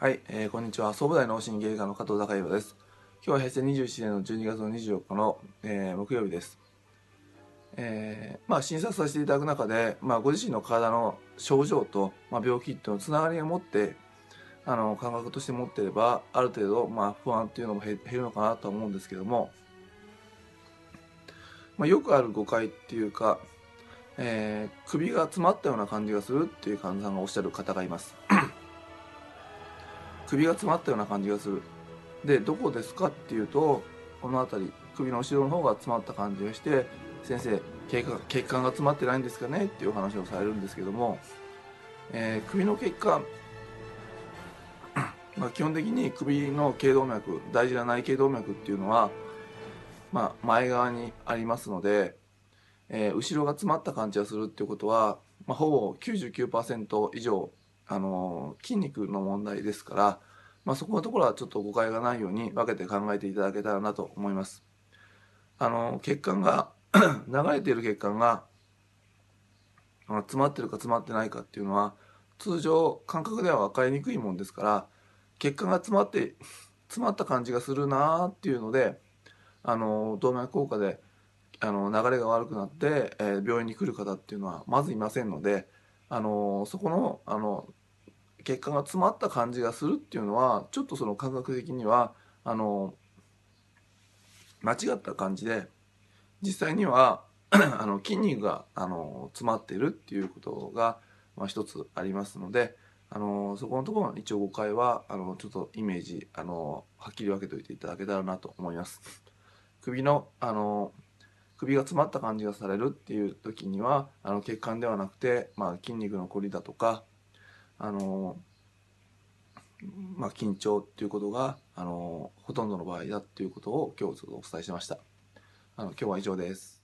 はい、えーこんにちは。総武大脳神経科の加藤孝弘です。今日は平成27年の12月の24日の、えー木曜日です。えーまあ、診察させていただく中で、まあ、ご自身の体の症状と、まあ、病気っていうのつながりを持って、あの、感覚として持っていれば、ある程度、まあ、不安っていうのも減減るのかなと思うんですけども、まあ、よくある誤解っていうか、えー首が詰まったような感じがするっていう患者さんがおっしゃる方がいます。首が詰まったような感じがする。で、どこですかっていうと、この辺り、首の後ろの方が詰まった感じがして、先生、血管血管が詰まってないんですかねっていう話をされるんですけども、えー首の血管、まあ、基本的に首の頸動脈、大事な内頸動脈っていうのは、まあ、前側にありますので、えー後ろが詰まった感じがするっていうことは、まあ、ほぼ99%以上、あの筋肉の問題ですから、まあ、そこのところはちょっと誤解がないように分けて考えていただけたらなと思います。あの血管が 流れている血管が詰まってるか詰まってないかっていうのは通常感覚では分かりにくいもんですから血管が詰まって詰まった感じがするなーっていうのであの動脈硬化であの流れが悪くなって、えー病院に来る方っていうのはまずいませんのであのそこのあの血管が詰まった感じがするっていうのはちょっとその感覚的にはあの間違った感じで実際には あの筋肉があの詰まってるっていうことが、まあ、一つありますのであのそこのところの一応誤解はあのちょっとイメージあのはっきり分けておいていただけたらなと思います。首のあの首が詰まった感じがされるっていう時にはあの血管ではなくて、まあ、筋肉のこりだとかあの、まあ、緊張っていうことがあのほとんどの場合だっていうことを今日ちょっとお伝えしました。あの今日は以上です。